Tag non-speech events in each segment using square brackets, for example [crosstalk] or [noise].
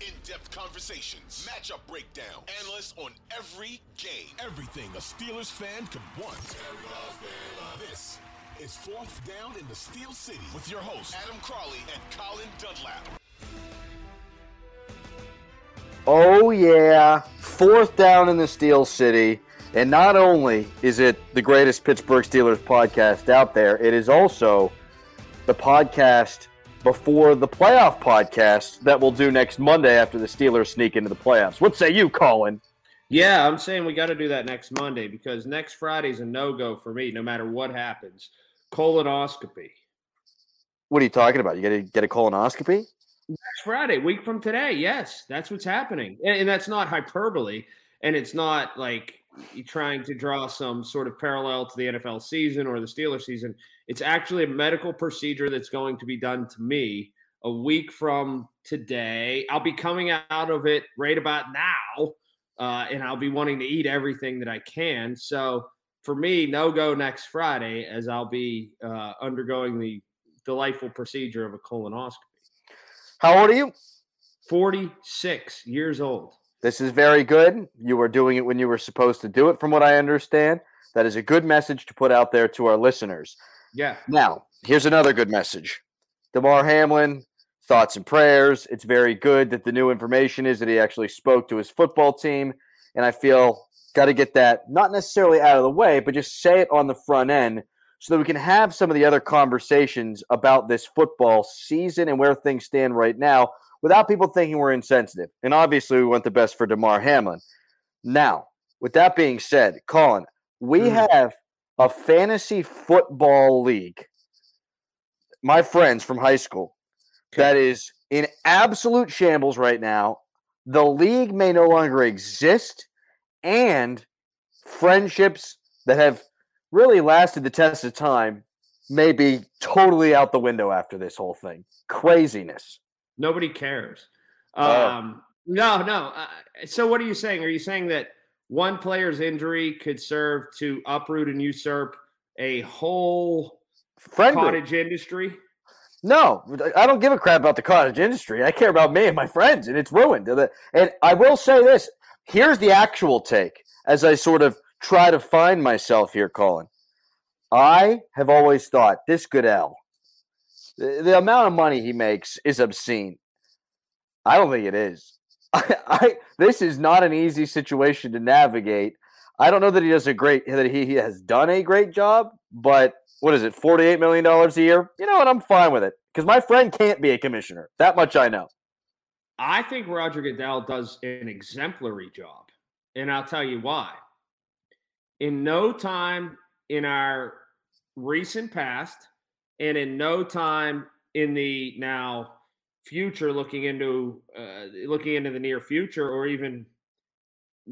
In-depth conversations, matchup breakdown, analysts on every game, everything a Steelers fan could want. This is Fourth Down in the Steel City with your hosts Adam Crowley and Colin Dunlap. Oh yeah, fourth down in the Steel City. And not only is it the greatest Pittsburgh Steelers podcast out there, it is also the podcast before the playoff podcast that we'll do next Monday after the Steelers sneak into the playoffs. What say you, Colin? Yeah, I'm saying we got to do that next Monday because next Friday's a no go for me, no matter what happens. Colonoscopy. What are you talking about? You got to get a colonoscopy? Next Friday, week from today. Yes, that's what's happening. And, and that's not hyperbole. And it's not like trying to draw some sort of parallel to the NFL season or the Steelers season. It's actually a medical procedure that's going to be done to me a week from today. I'll be coming out of it right about now, uh, and I'll be wanting to eat everything that I can. So for me, no go next Friday, as I'll be uh, undergoing the delightful procedure of a colonoscopy. How old are you? 46 years old. This is very good. You were doing it when you were supposed to do it, from what I understand. That is a good message to put out there to our listeners. Yeah. Now, here's another good message. Damar Hamlin, thoughts and prayers. It's very good that the new information is that he actually spoke to his football team. And I feel got to get that not necessarily out of the way, but just say it on the front end so that we can have some of the other conversations about this football season and where things stand right now without people thinking we're insensitive. And obviously, we want the best for Damar Hamlin. Now, with that being said, Colin, we mm. have a fantasy football league, my friends from high school, okay. that is in absolute shambles right now. The league may no longer exist, and friendships that have really lasted the test of time may be totally out the window after this whole thing. Craziness. Nobody cares. Um, no, no. Uh, so what are you saying? Are you saying that one player's injury could serve to uproot and usurp a whole Friendly. cottage industry? No, I don't give a crap about the cottage industry. I care about me and my friends, and it's ruined. And I will say this: here's the actual take. As I sort of try to find myself here, Colin, I have always thought this good Goodell the, the amount of money he makes is obscene. I don't think it is. [laughs] I, I this is not an easy situation to navigate. I don't know that he does a great that he, he has done a great job, but what is it, forty eight million dollars a year? You know what? I'm fine with it because my friend can't be a commissioner. That much I know. I think Roger Goodell does an exemplary job, and I'll tell you why. In no time in our recent past, and in no time in the now future looking into uh, looking into the near future or even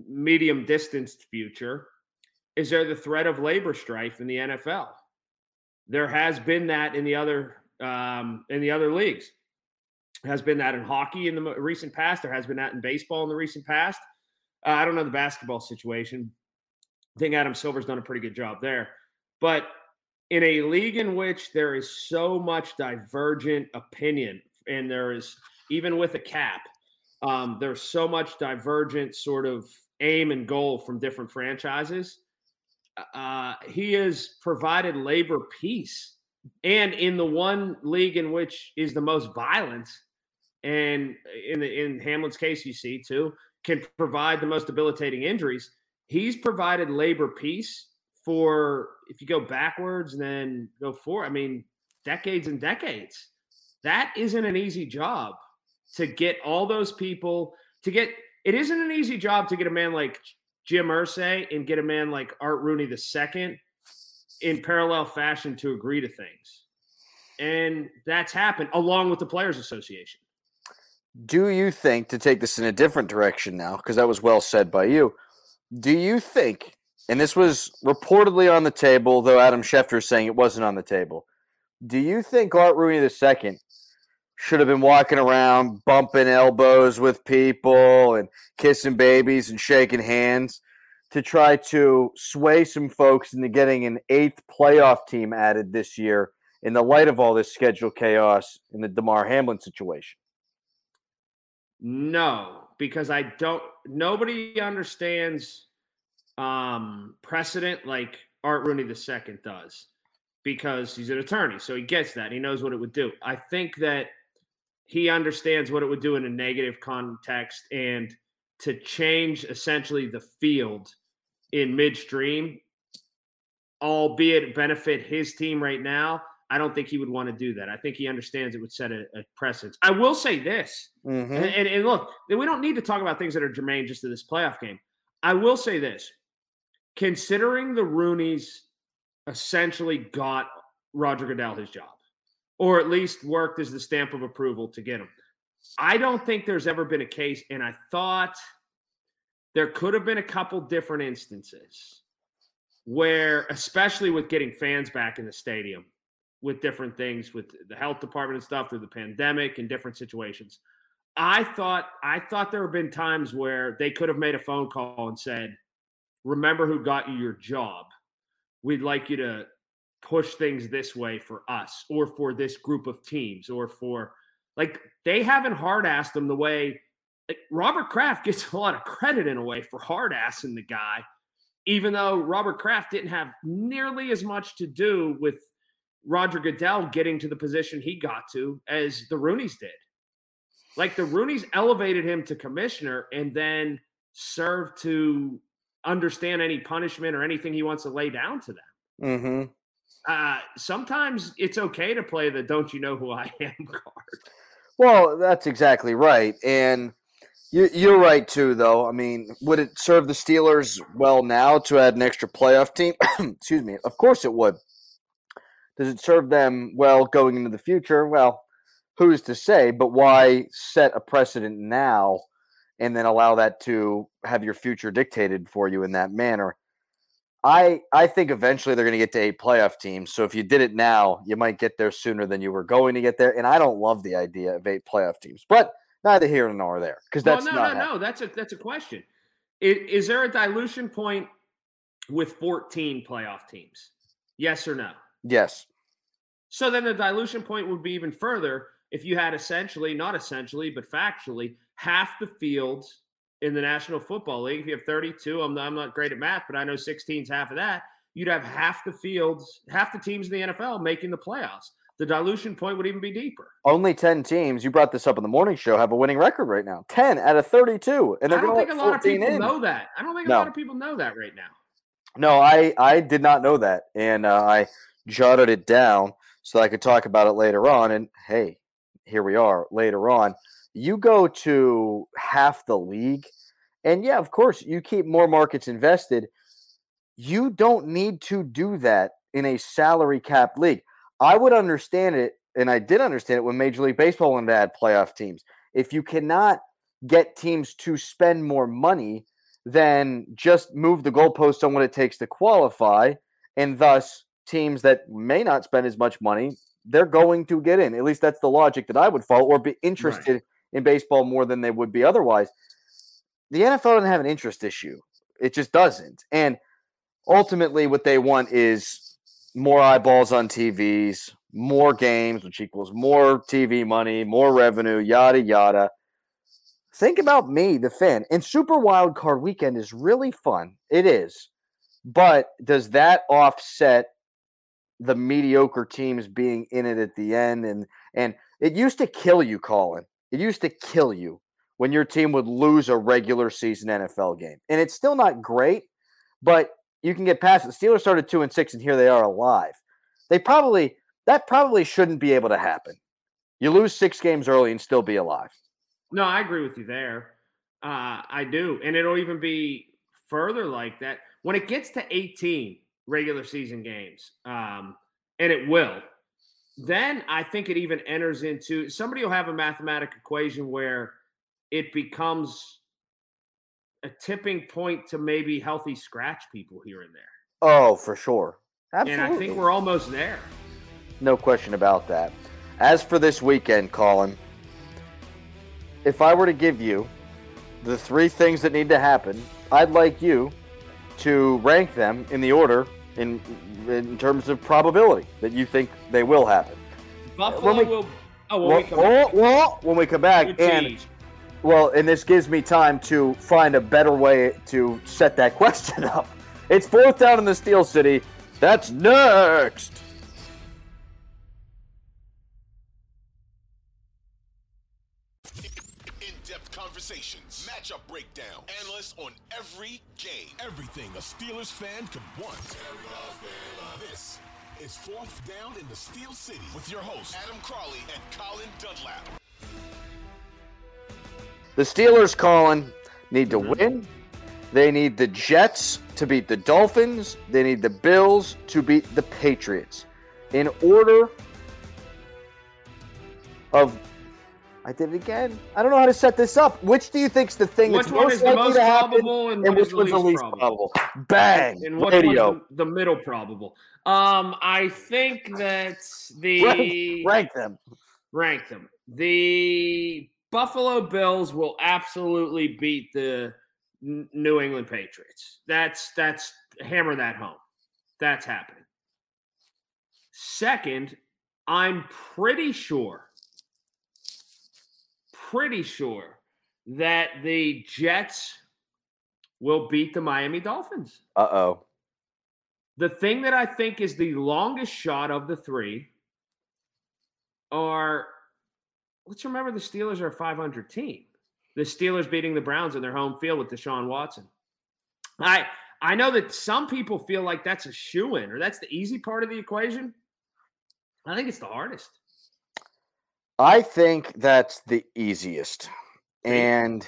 medium distanced future is there the threat of labor strife in the NFL there has been that in the other um, in the other leagues. Has been that in hockey in the recent past. There has been that in baseball in the recent past. Uh, I don't know the basketball situation. I think Adam Silver's done a pretty good job there. But in a league in which there is so much divergent opinion, and there is even with a cap, um, there's so much divergent sort of aim and goal from different franchises. Uh, he has provided labor peace, and in the one league in which is the most violent, and in the in Hamlin's case, you see too, can provide the most debilitating injuries. He's provided labor peace for if you go backwards and then go forward, I mean, decades and decades. That isn't an easy job to get all those people to get. It isn't an easy job to get a man like Jim Irsay and get a man like Art Rooney second in parallel fashion to agree to things. And that's happened along with the Players Association. Do you think, to take this in a different direction now, because that was well said by you, do you think, and this was reportedly on the table, though Adam Schefter is saying it wasn't on the table, do you think Art Rooney II should have been walking around bumping elbows with people and kissing babies and shaking hands to try to sway some folks into getting an eighth playoff team added this year in the light of all this schedule chaos in the Damar Hamlin situation? No, because I don't. Nobody understands um, precedent like Art Rooney II does, because he's an attorney, so he gets that. He knows what it would do. I think that he understands what it would do in a negative context and to change essentially the field in midstream, albeit benefit his team right now. I don't think he would want to do that. I think he understands it would set a, a precedence. I will say this, mm-hmm. and, and, and look, we don't need to talk about things that are germane just to this playoff game. I will say this considering the Rooneys essentially got Roger Goodell his job, or at least worked as the stamp of approval to get him. I don't think there's ever been a case, and I thought there could have been a couple different instances where, especially with getting fans back in the stadium, with different things with the health department and stuff through the pandemic and different situations. I thought I thought there have been times where they could have made a phone call and said, "Remember who got you your job? We'd like you to push things this way for us or for this group of teams or for like they haven't hard assed them the way like, Robert Kraft [laughs] gets a lot of credit in a way for hard assing the guy, even though Robert Kraft didn't have nearly as much to do with Roger Goodell getting to the position he got to as the Rooneys did. Like the Rooneys elevated him to commissioner and then served to understand any punishment or anything he wants to lay down to them. Mm-hmm. Uh, sometimes it's okay to play the "Don't you know who I [laughs] am" card. Well, that's exactly right, and you're right too. Though I mean, would it serve the Steelers well now to add an extra playoff team? [clears throat] Excuse me. Of course it would. Does it serve them well going into the future? Well, who's to say? But why set a precedent now and then allow that to have your future dictated for you in that manner? I I think eventually they're going to get to eight playoff teams. So if you did it now, you might get there sooner than you were going to get there. And I don't love the idea of eight playoff teams, but neither here nor there because that's well, no, no, happening. no. That's a that's a question. Is, is there a dilution point with 14 playoff teams? Yes or no? Yes. So then the dilution point would be even further if you had essentially, not essentially, but factually, half the fields in the National Football League. If you have 32, I'm not, I'm not great at math, but I know 16 is half of that. You'd have half the fields, half the teams in the NFL making the playoffs. The dilution point would even be deeper. Only 10 teams, you brought this up in the morning show, have a winning record right now. 10 out of 32. And I don't think a lot of people in. know that. I don't think no. a lot of people know that right now. No, I, I did not know that. And uh, I jotted it down so I could talk about it later on. And hey, here we are later on. You go to half the league, and yeah, of course, you keep more markets invested. You don't need to do that in a salary cap league. I would understand it, and I did understand it when Major League Baseball wanted to add playoff teams. If you cannot get teams to spend more money, then just move the goalposts on what it takes to qualify, and thus teams that may not spend as much money, they're going to get in. At least that's the logic that I would follow or be interested right. In baseball more than they would be otherwise. The NFL doesn't have an interest issue. It just doesn't. And ultimately, what they want is more eyeballs on TVs, more games, which equals more TV money, more revenue, yada, yada. Think about me, the fan. And Super Wild Card Weekend is really fun. It is. But does that offset the mediocre teams being in it at the end and and it used to kill you Colin it used to kill you when your team would lose a regular season NFL game and it's still not great but you can get past it. The Steelers started 2 and 6 and here they are alive. They probably that probably shouldn't be able to happen. You lose 6 games early and still be alive. No I agree with you there. Uh, I do and it'll even be further like that. When it gets to 18 regular season games, um, and it will. Then I think it even enters into somebody will have a mathematical equation where it becomes a tipping point to maybe healthy scratch people here and there. Oh, for sure. Absolutely. And I think we're almost there. No question about that. As for this weekend, Colin, if I were to give you the three things that need to happen, I'd like you to rank them in the order in in terms of probability that you think they will happen. Buffalo we, will. Oh, when well, we come back. Well, when we come back, and well, and this gives me time to find a better way to set that [laughs] question up. It's fourth down in the Steel City. That's next. In-depth conversations, matchup breakdown, analysts on every game, everything a Steelers fan could want. This is Fourth Down in the Steel City with your hosts Adam Crowley and Colin Dunlap. The Steelers, Colin, need to win. They need the Jets to beat the Dolphins. They need the Bills to beat the Patriots. In order of I did it again. I don't know how to set this up. Which do you think's the thing which that's most likely most to happen, and, and which one's the least probable? probable? Bang! And which Radio. the middle probable? Um, I think that the rank, rank them. Rank them. The Buffalo Bills will absolutely beat the New England Patriots. That's that's hammer that home. That's happening. Second, I'm pretty sure pretty sure that the Jets will beat the Miami Dolphins. Uh oh. The thing that I think is the longest shot of the three are let's remember the Steelers are a 500 team. The Steelers beating the Browns in their home field with Deshaun Watson. I I know that some people feel like that's a shoe in or that's the easy part of the equation. I think it's the hardest. I think that's the easiest. And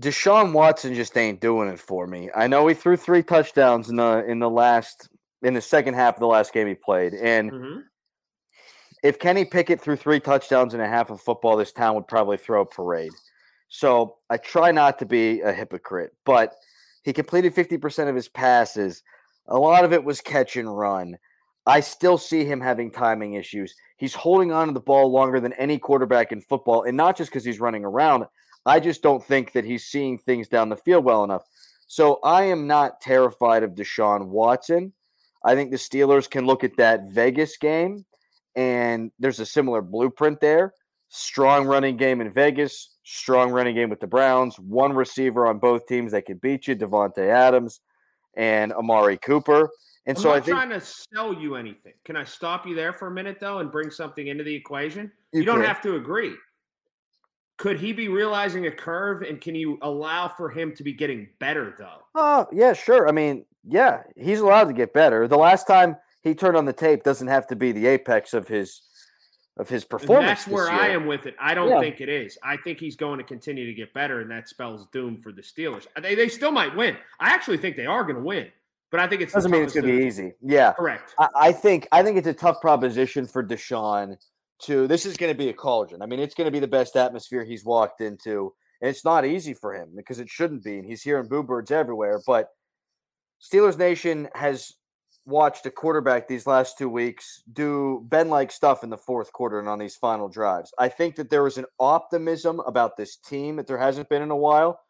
Deshaun Watson just ain't doing it for me. I know he threw three touchdowns in the in the last in the second half of the last game he played. And mm-hmm. if Kenny Pickett threw three touchdowns in a half of football, this town would probably throw a parade. So I try not to be a hypocrite, but he completed 50% of his passes. A lot of it was catch and run. I still see him having timing issues. He's holding on to the ball longer than any quarterback in football, and not just because he's running around. I just don't think that he's seeing things down the field well enough. So I am not terrified of Deshaun Watson. I think the Steelers can look at that Vegas game, and there's a similar blueprint there. Strong running game in Vegas, strong running game with the Browns, one receiver on both teams that can beat you, Davante Adams and Amari Cooper. And I'm so not I think trying to sell you anything. Can I stop you there for a minute though and bring something into the equation? You, you don't have to agree. Could he be realizing a curve and can you allow for him to be getting better though? Oh, yeah, sure. I mean, yeah, he's allowed to get better. The last time he turned on the tape doesn't have to be the apex of his of his performance. And that's where year. I am with it. I don't yeah. think it is. I think he's going to continue to get better, and that spells doom for the Steelers. They, they still might win. I actually think they are going to win. But I think it's doesn't mean it's going to be easy. Yeah, correct. I, I, think I think it's a tough proposition for Deshaun. To this is going to be a cauldron. I mean, it's going to be the best atmosphere he's walked into, and it's not easy for him because it shouldn't be. And he's hearing boo birds everywhere. But Steelers Nation has watched a quarterback these last two weeks do Ben like stuff in the fourth quarter and on these final drives. I think that there is an optimism about this team that there hasn't been in a while.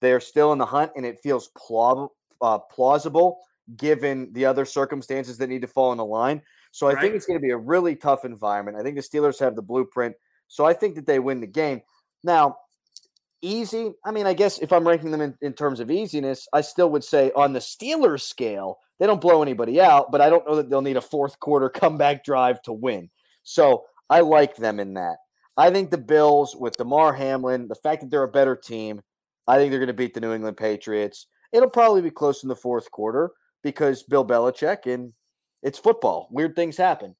They're still in the hunt, and it feels plausible. Uh, plausible given the other circumstances that need to fall in the line. So I right. think it's going to be a really tough environment. I think the Steelers have the blueprint. So I think that they win the game. Now, easy. I mean, I guess if I'm ranking them in, in terms of easiness, I still would say on the Steelers scale, they don't blow anybody out, but I don't know that they'll need a fourth quarter [laughs] comeback drive to win. So I like them in that. I think the Bills with Damar Hamlin, the fact that they're a better team, I think they're going to beat the New England Patriots. It'll probably be close in the fourth quarter because Bill Belichick and it's football. Weird things happen.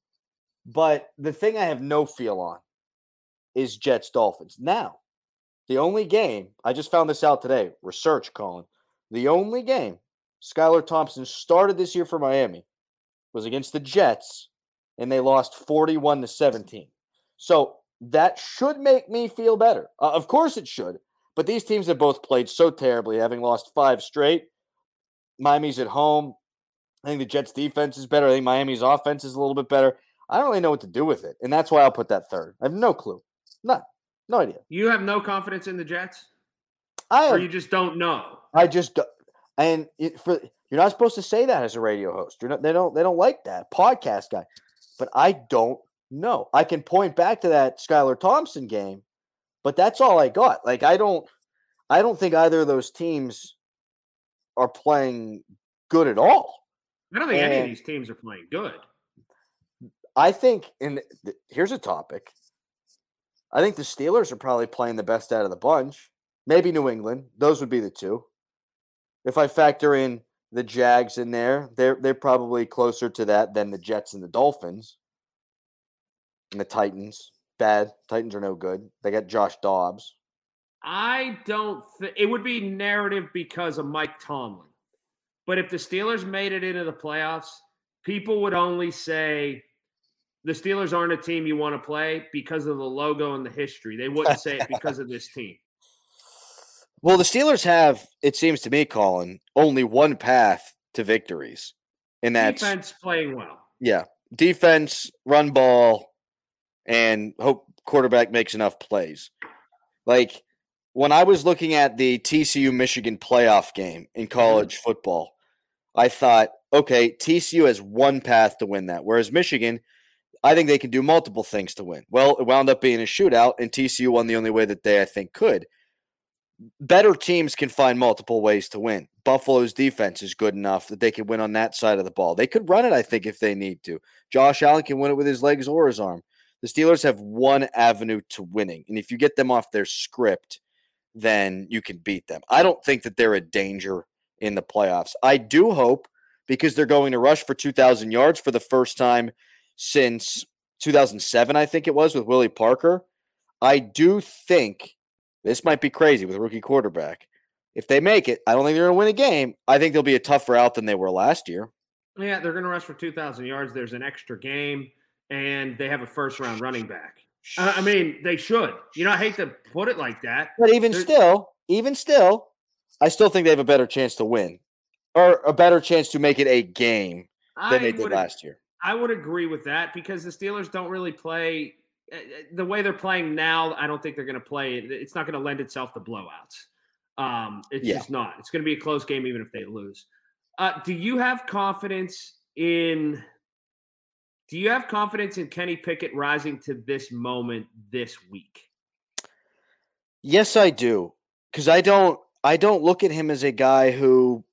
But the thing I have no feel on is Jets Dolphins. Now, the only game, I just found this out today, research, Colin. The only game Skylar Thompson started this year for Miami was against the Jets and they lost 41 to 17. So that should make me feel better. Uh, of course it should. But these teams have both played so terribly, having lost five straight. Miami's at home. I think the Jets' defense is better. I think Miami's offense is a little bit better. I don't really know what to do with it. And that's why I'll put that third. I have no clue. None. No idea. You have no confidence in the Jets? I have, or you just don't know? I just don't. And it, for you're not supposed to say that as a radio host. You're not. They don't. They don't like that podcast guy. But I don't know. I can point back to that Skylar Thompson game, but that's all I got. Like I don't. I don't think either of those teams are playing good at all. I don't think and any of these teams are playing good. I think, and here's a topic. I think the Steelers are probably playing the best out of the bunch. Maybe New England. Those would be the two. If I factor in the Jags in there, they're they're probably closer to that than the Jets and the Dolphins. And the Titans. Bad. Titans are no good. They got Josh Dobbs. I don't think it would be narrative because of Mike Tomlin. But if the Steelers made it into the playoffs, people would only say the Steelers aren't a team you want to play because of the logo and the history. They wouldn't say it because of this team. Well, the Steelers have, it seems to me, Colin, only one path to victories. And that's defense playing well. Yeah. Defense, run ball, and hope quarterback makes enough plays. Like when I was looking at the TCU Michigan playoff game in mm-hmm. college football, I thought, okay, TCU has one path to win that. Whereas Michigan, I think they can do multiple things to win. Well, it wound up being a shootout, and TCU won the only way that they, I think, could better teams can find multiple ways to win. Buffalo's defense is good enough that they can win on that side of the ball. They could run it, I think, if they need to. Josh Allen can win it with his legs or his arm. The Steelers have one avenue to winning. And if you get them off their script, then you can beat them. I don't think that they're a danger in the playoffs. I do hope because they're going to rush for 2,000 yards for the first time since 2007, I think it was, with Willie Parker. I do think this might be crazy with a rookie quarterback. If they make it, I don't think they're going to win a game. I think they'll be a tougher out than they were last year. Yeah, they're going to rush for 2,000 yards. There's an extra game, and they have a first round running back. I mean, they should. You know, I hate to put it like that. But even still, even still, I still think they have a better chance to win or a better chance to make it a game than I they did last year. I would agree with that because the Steelers don't really play uh, uh, the way they're playing now, I don't think they're going to play. It's not going to lend itself to blowouts. Um, it's yeah. just not. It's going to be a close game, even if they lose. Uh, do you have confidence in? Do you have confidence in Kenny Pickett rising to this moment this week? Yes, I do. Because I don't. I don't look at him as a guy who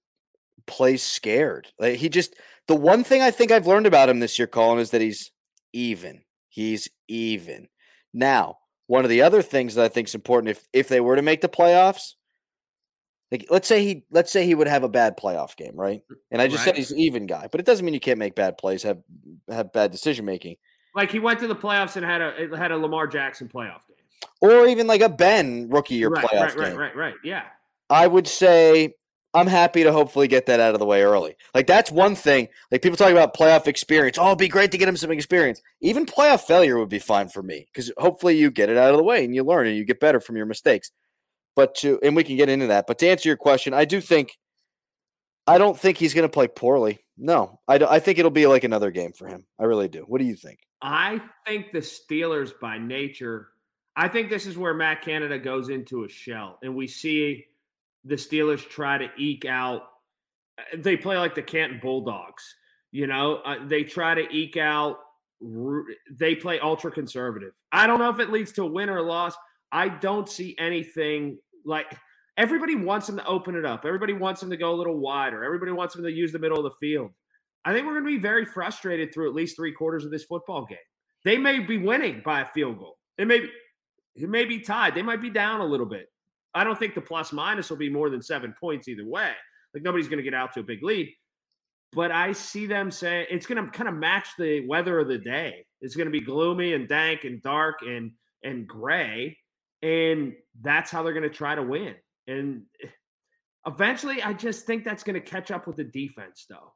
plays scared. Like he just. The one thing I think I've learned about him this year, Colin, is that he's even. He's even. Now, one of the other things that I think is important if if they were to make the playoffs, like let's say he let's say he would have a bad playoff game, right? And I just right. said he's an even guy, but it doesn't mean you can't make bad plays, have have bad decision making. Like he went to the playoffs and had a had a Lamar Jackson playoff game, or even like a Ben rookie year right, playoff right, game. Right, right, right, yeah. I would say I'm happy to hopefully get that out of the way early. Like that's one thing. Like people talk about playoff experience. Oh, it'd be great to get him some experience. Even playoff failure would be fine for me because hopefully you get it out of the way and you learn and you get better from your mistakes. But to and we can get into that. But to answer your question, I do think I don't think he's going to play poorly. No, I, I think it'll be like another game for him. I really do. What do you think? I think the Steelers, by nature, I think this is where Matt Canada goes into a shell, and we see the Steelers try to eke out. Uh, they play like the Canton Bulldogs. You know, uh, they try to eke out. They play ultra conservative. I don't know if it leads to win or loss. I don't see anything like everybody wants them to open it up. Everybody wants them to go a little wider. Everybody wants them to use the middle of the field. I think we're going to be very frustrated through at least three quarters of this football game. They may be winning by a field goal. It may be, it may be tied. They might be down a little bit. I don't think the plus minus will be more than seven points either way. Like nobody's going to get out to a big lead. But I see them say it's going to kind of match the weather of the day. It's going to be gloomy and dank and dark and and gray, and that's how they're going to try to win. And eh, eventually, I just think that's going to catch up with the defense, though.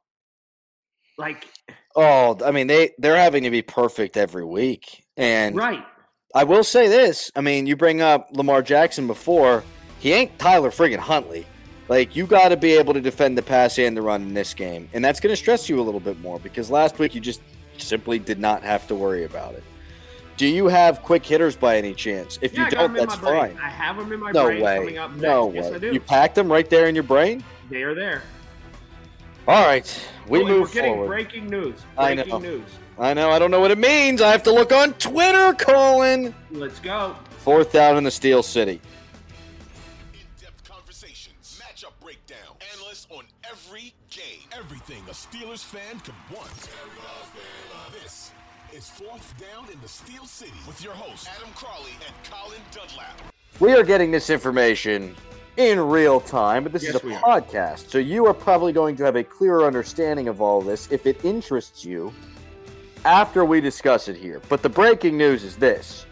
Like, eh Oh, I mean they they're having to be perfect every week, and right. I will say this. I mean, you bring up Lamar Jackson before. He ain't Tyler friggin' Huntley. Like, you got to be able to defend the pass and the run in this game. And that's going to stress you a little bit more because last week you just simply did not have to worry about it. Do you have quick hitters by any chance? If Yeah, you don't, that's fine. I have them in my No brain way. coming up next. No yes, way. I do. You packed them right there in your brain? they are there. All right. We Well, move We're getting forward. breaking news. I Breaking know. news. I know. I don't know what it means. I have to look on Twitter, Colin. Let's go. Fourth down in the Steel City. In-depth conversations, matchup breakdown, analysts on every game, everything a Steelers fan could want. This is fourth down in the Steel City with your hosts Adam Crowley and Colin Dunlap. We are getting this information in real time, but this Yes, is a we are. podcast. So you are probably going to have a clearer understanding of all this if it interests you after we discuss it here. But the breaking news is this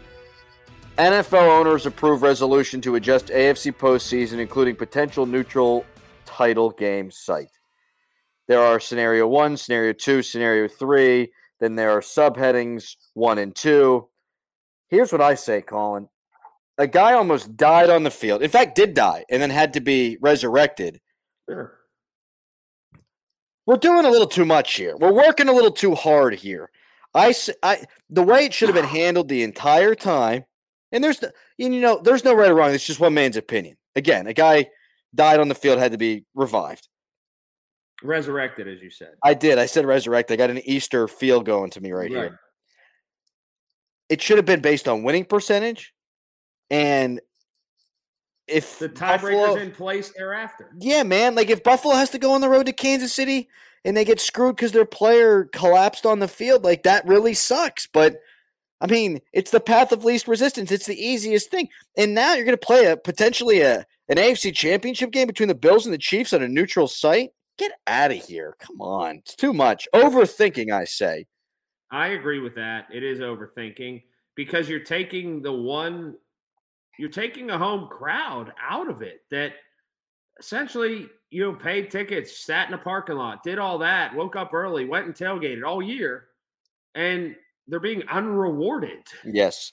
NFL owners approve resolution to adjust AFC postseason, including potential neutral title game site. There are scenario one, scenario two, scenario three. Then there are subheadings one and two. Here's what I say, Colin a guy almost died on the field. In fact, did die and then had to be resurrected. Sure. We're doing a little too much here. We're working a little too hard here. I, I the way it should have been [sighs] handled the entire time, and there's, the- and you know, there's no right or wrong. It's just one man's opinion. Again, a guy died on the field, had to be revived. Resurrected, as you said. I did. I said resurrect. I got an Easter feel going to me right, here. It should have been based on winning percentage, and if The tiebreaker's in place thereafter. Yeah, man. Like if Buffalo has to go on the road to Kansas City and they get screwed because their player collapsed on the field, like that really sucks. But I mean, it's the path of least resistance. It's the easiest thing. And now you're going to play a potentially a an AFC Championship game between the Bills and the Chiefs on a neutral site. Get out of here! Come on, it's too much overthinking. I say. I agree with that. It is overthinking because you're taking the one, you're taking a home crowd out of it that essentially, you know, paid tickets, sat in a parking lot, did all that, woke up early, went and tailgated all year, and they're being unrewarded. Yes.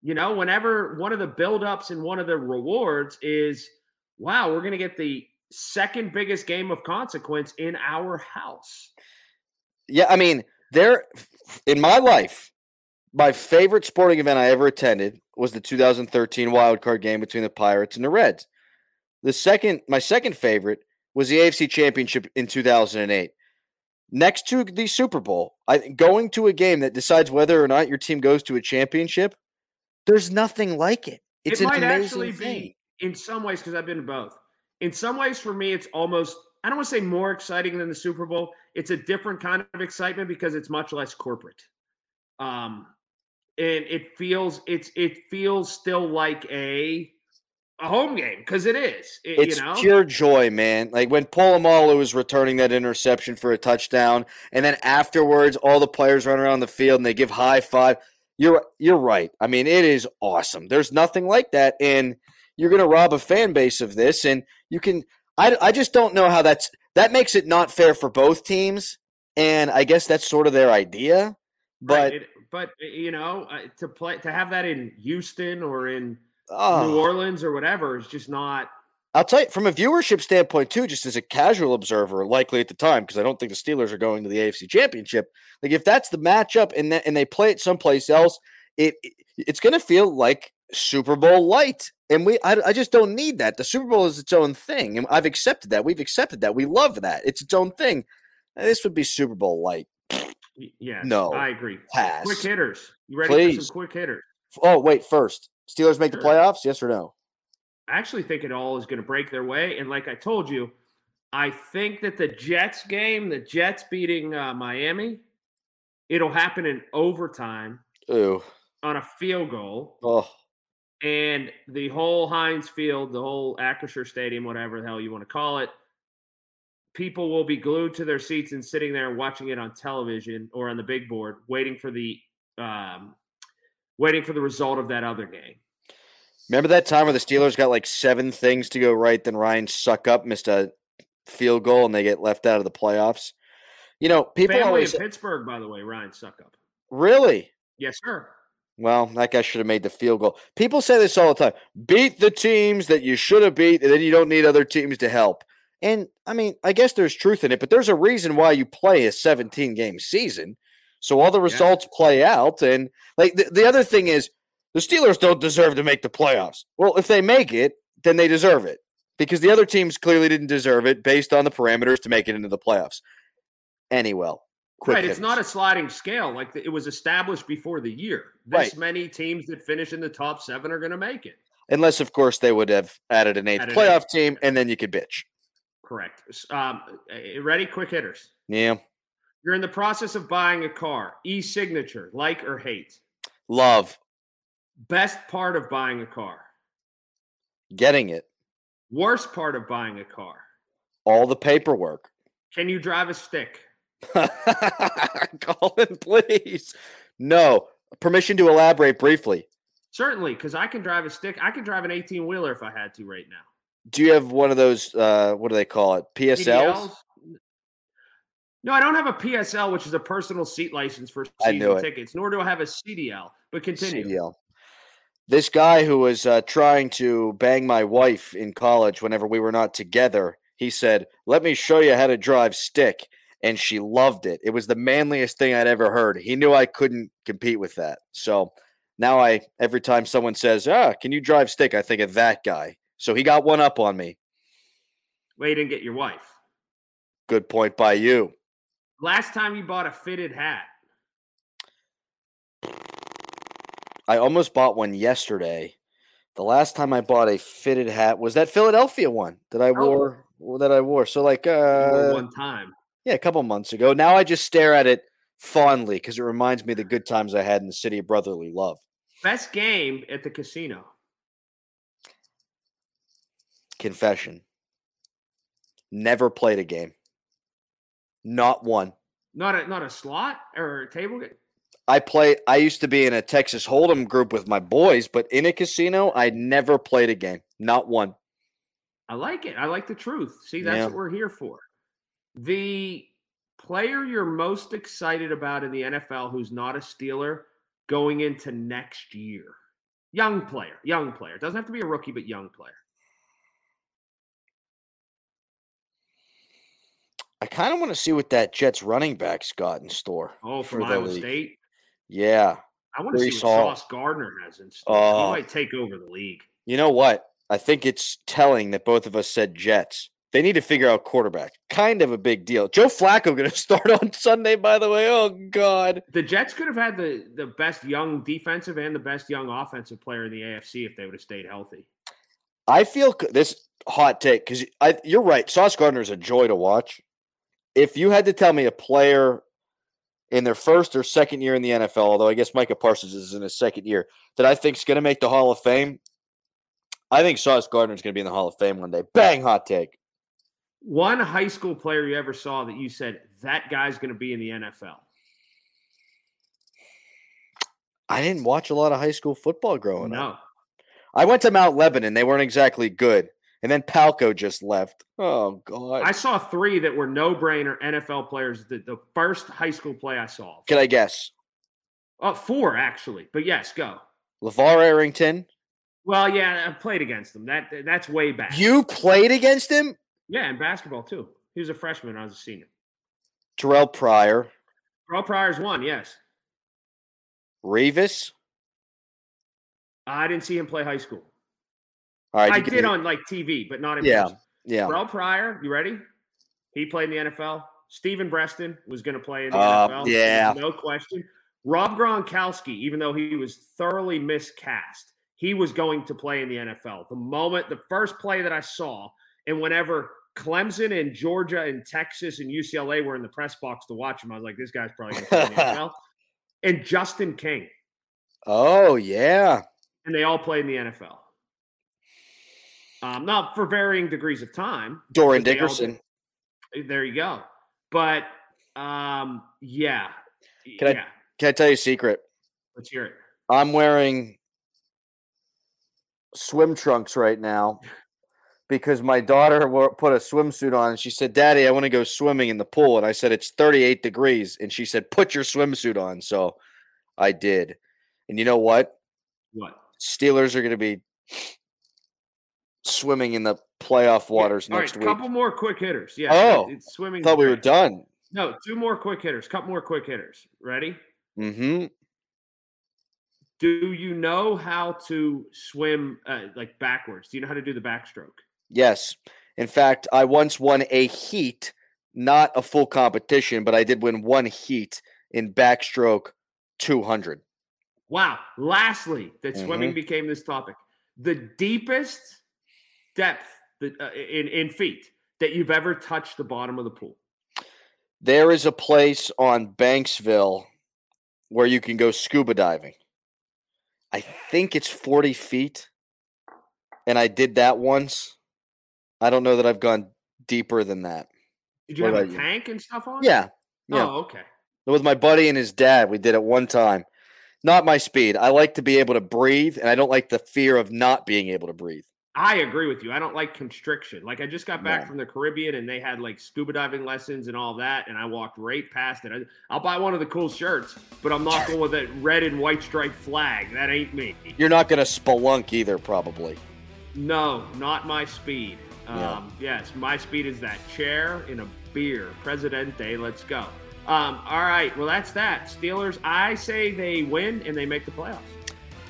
You know, whenever one of the buildups and one of the rewards is, wow, we're going to get the second biggest game of consequence in our house. Yeah, I mean, there in my life, my favorite sporting event I ever attended was the 2013 wild card game between the Pirates and the Reds. The second, my second favorite was the AFC Championship in 2008. Next to the Super Bowl, I going to a game that decides whether or not your team goes to a championship. There's nothing like it. It's it might amazing actually thing. be in some ways because I've been to both. In some ways, for me, it's almost I don't want to say more exciting than the Super Bowl. It's a different kind of excitement because it's much less corporate. Um, and it feels it's it feels still like a a home game because it is. It- It's you know, pure joy, man. Like when Paul Polamalu was returning that interception for a touchdown, and then afterwards, all the players run around the field and they give high five. You're you're right. I mean, it is awesome. There's nothing like that, and you're gonna rob a fan base of this, and you can. I I just don't know how that's that makes it not fair for both teams, and I guess that's sort of their idea. But right, it- but you know, uh, to play to have that in Houston or in oh. New Orleans or whatever is just not. I'll tell you from a viewership standpoint too, just as a casual observer, likely at the time, because I don't think the Steelers are going to the AFC Championship. Like if that's the matchup and that, and they play it someplace else, it, it it's going to feel like Super Bowl light, and we I, I just don't need that. The Super Bowl is its own thing, and I've accepted that. We've accepted that. We love that. It's its own thing. This would be Super Bowl light. Yeah, No, I agree. pass. Quick hitters. You ready for Please. some quick hitters? Oh wait, first Steelers make the playoffs? Yes or no? I actually think it all is going to break their way. And like I told you, I think that the Jets game, the Jets beating uh, Miami, it'll happen in overtime Ooh, on a field goal. oh, And the whole Heinz Field, the whole Acrisure Stadium, whatever the hell you want to call it, people will be glued to their seats and sitting there watching it on television or on the big board, waiting for the um, waiting for the result of that other game. Remember that time where the Steelers got like seven things to go right, then Ryan Succop, missed a field goal, and they get left out of the playoffs? You know, people Family always in Pittsburgh, by the way, Ryan Succop. really. Yes, sir. Well, that guy should have made the field goal. People say this all the time: beat the teams that you should have beat, and then you don't need other teams to help. And I mean, I guess there's truth in it, but there's a reason why you play a 17 game season. So all the results play out. And like the, the other thing is, the Steelers don't deserve to make the playoffs. Well, if they make it, then they deserve it because the other teams clearly didn't deserve it based on the parameters to make it into the playoffs. Anyway, quick right. It's not a sliding scale. Like the, it was established before the year. This Right. many teams that finish in the top seven are going to make it. unless, of course, they would have added an eighth Added playoff eight. team, and then you could bitch. Correct. Um, ready? Quick hitters. Yeah, You're in the process of buying a car. E signature, like or hate. love Best part of buying a car. getting it. Worst part of buying a car. All the paperwork. Can you drive a stick? [laughs] Colin, please. No. Permission to elaborate briefly. Certainly, because I can drive a stick. I can drive an 18 wheeler if I had to right now. Do you have one of those? Uh, what do they call it? PSLs? PDLs? No, I don't have a PSL, which is a personal seat license for season tickets, nor do I have a CDL. But continue. CDL. This guy who was uh, trying to bang my wife in college whenever we were not together, he said, "Let me show you how to drive stick," and she loved it. It was the manliest thing I'd ever heard. He knew I couldn't compete with that, so now I every time someone says, "Ah, can you drive stick?" I think of that guy. So he got one up on me. Well, you didn't get your wife. Good point by you. Last time you bought a fitted hat. I almost bought one yesterday. The last time I bought a fitted hat was that Philadelphia one that I wore. That I wore. So like, uh, one time. Yeah, a couple months ago. Now I just stare at it fondly because it reminds me of the good times I had in the city of brotherly love. Best game at the casino. Confession. Never played a game. Not one. Not a not a slot or a table game. I play. I used to be in a Texas Hold'em group with my boys, but in a casino, I never played a game. Not one. I like it. I like the truth. See, that's Yeah. what we're here for. The player you're most excited about in the NFL who's not a Steeler going into next year. Young player, young player. Doesn't have to be a rookie, but young player. I kind of want to see what that Jets running back's got in store. Oh, for from the Iowa league. State. Yeah. I want to see what Hall. Sauce Gardner has in store. Oh. he might take over the league. You know what? I think it's telling that both of us said Jets. They need to figure out quarterback. Kind of a big deal. Joe Flacco going [laughs] to start on Sunday, by the way. Oh God. The Jets could have had the, the best young defensive and the best young offensive player in the AFC if they would have stayed healthy. I feel this hot take because you're right. Sauce Gardner is a joy to watch. If you had to tell me a player in their first or second year in the NFL, although I guess Micah Parsons is in his second year, that I think is going to make the Hall of Fame, I think Sauce Gardner is going to be in the Hall of Fame one day. Bang, hot take. One high school player you ever saw that you said that guy's going to be in the NFL. I didn't watch a lot of high school football growing up. No. I went to Mount Lebanon. They weren't exactly good. And then Palco just left. Oh, God. I saw three that were no brainer NFL players. The, the first high school play I saw. Can I guess? Oh, four actually. But yes, go. LaVar Arrington. Well, yeah, I played against them. That that's way back. You played against him? Yeah, and basketball too. He was a freshman. I was a senior. Terrelle Pryor. Earl Pryor's one. Yes, Revis. I didn't see him play high school. All right. I did on like TV, but not in Yeah. person. Yeah. Earl Pryor, you ready? He played in the NFL. Stephen Breaston was going to play in the Uh, NFL. yeah. no question. Rob Gronkowski, even though he was thoroughly miscast, he was going to play in the NFL. The moment, the first play that I saw, and whenever Clemson and Georgia and Texas and UCLA were in the press box to watch him, I was like, this guy's probably going to play in the [laughs] NFL. And Justin King, Oh, yeah. and they all played in the NFL. Um, not for varying degrees of time, Dorin Dickerson. There you go. But um, yeah, Can I- yeah. Can I tell you a secret? Let's hear it. I'm wearing swim trunks right now because my daughter put a swimsuit on and she said, Daddy, I want to go swimming in the pool. And I said, It's 38 degrees. And she said, Put your swimsuit on. So I did. And you know what? What? Steelers are going to be swimming in the playoff waters All next right, week. A couple more quick hitters. Yeah. Oh, it's swimming. I thought we were done. No, two more quick hitters. Couple more quick hitters. Ready? Mm-hmm. Do you know how to swim uh, like backwards? Do you know how to do the backstroke? Yes. In fact, I once won a heat, not a full competition, but I did win one heat in backstroke 200. Wow. Lastly, that swimming Mhm. became this topic. The deepest depth that, uh, in in feet that you've ever touched the bottom of the pool. There is a place on Banksville where you can go scuba diving. I think it's 40 feet. And I did that once. I don't know that I've gone deeper than that. Did you What have a you? tank and stuff on? Yeah. Yeah. Oh, okay. With my buddy and his dad, we did it one time. Not my speed. I like to be able to breathe, and I don't like the fear of not being able to breathe. I agree with you. I don't like constriction. Like I just got back No. from the Caribbean and they had like scuba diving lessons and all that, and I walked right past it. I, I'll buy one of the cool shirts, but I'm not going with that red and white striped flag. That ain't me. You're not going to spelunk either, probably. No, not my speed. Yeah. Um, yes, my speed is that chair in a beer. Presidente, let's go. Um, all right, well that's that. Steelers. I say they win and they make the playoffs.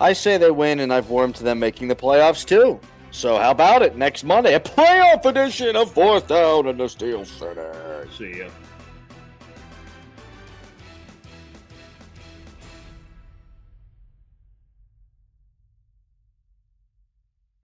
I say they win, and I've warmed to them making the playoffs too. So how about it next Monday, a playoff edition of Fourth Down in the Steel Center. See ya.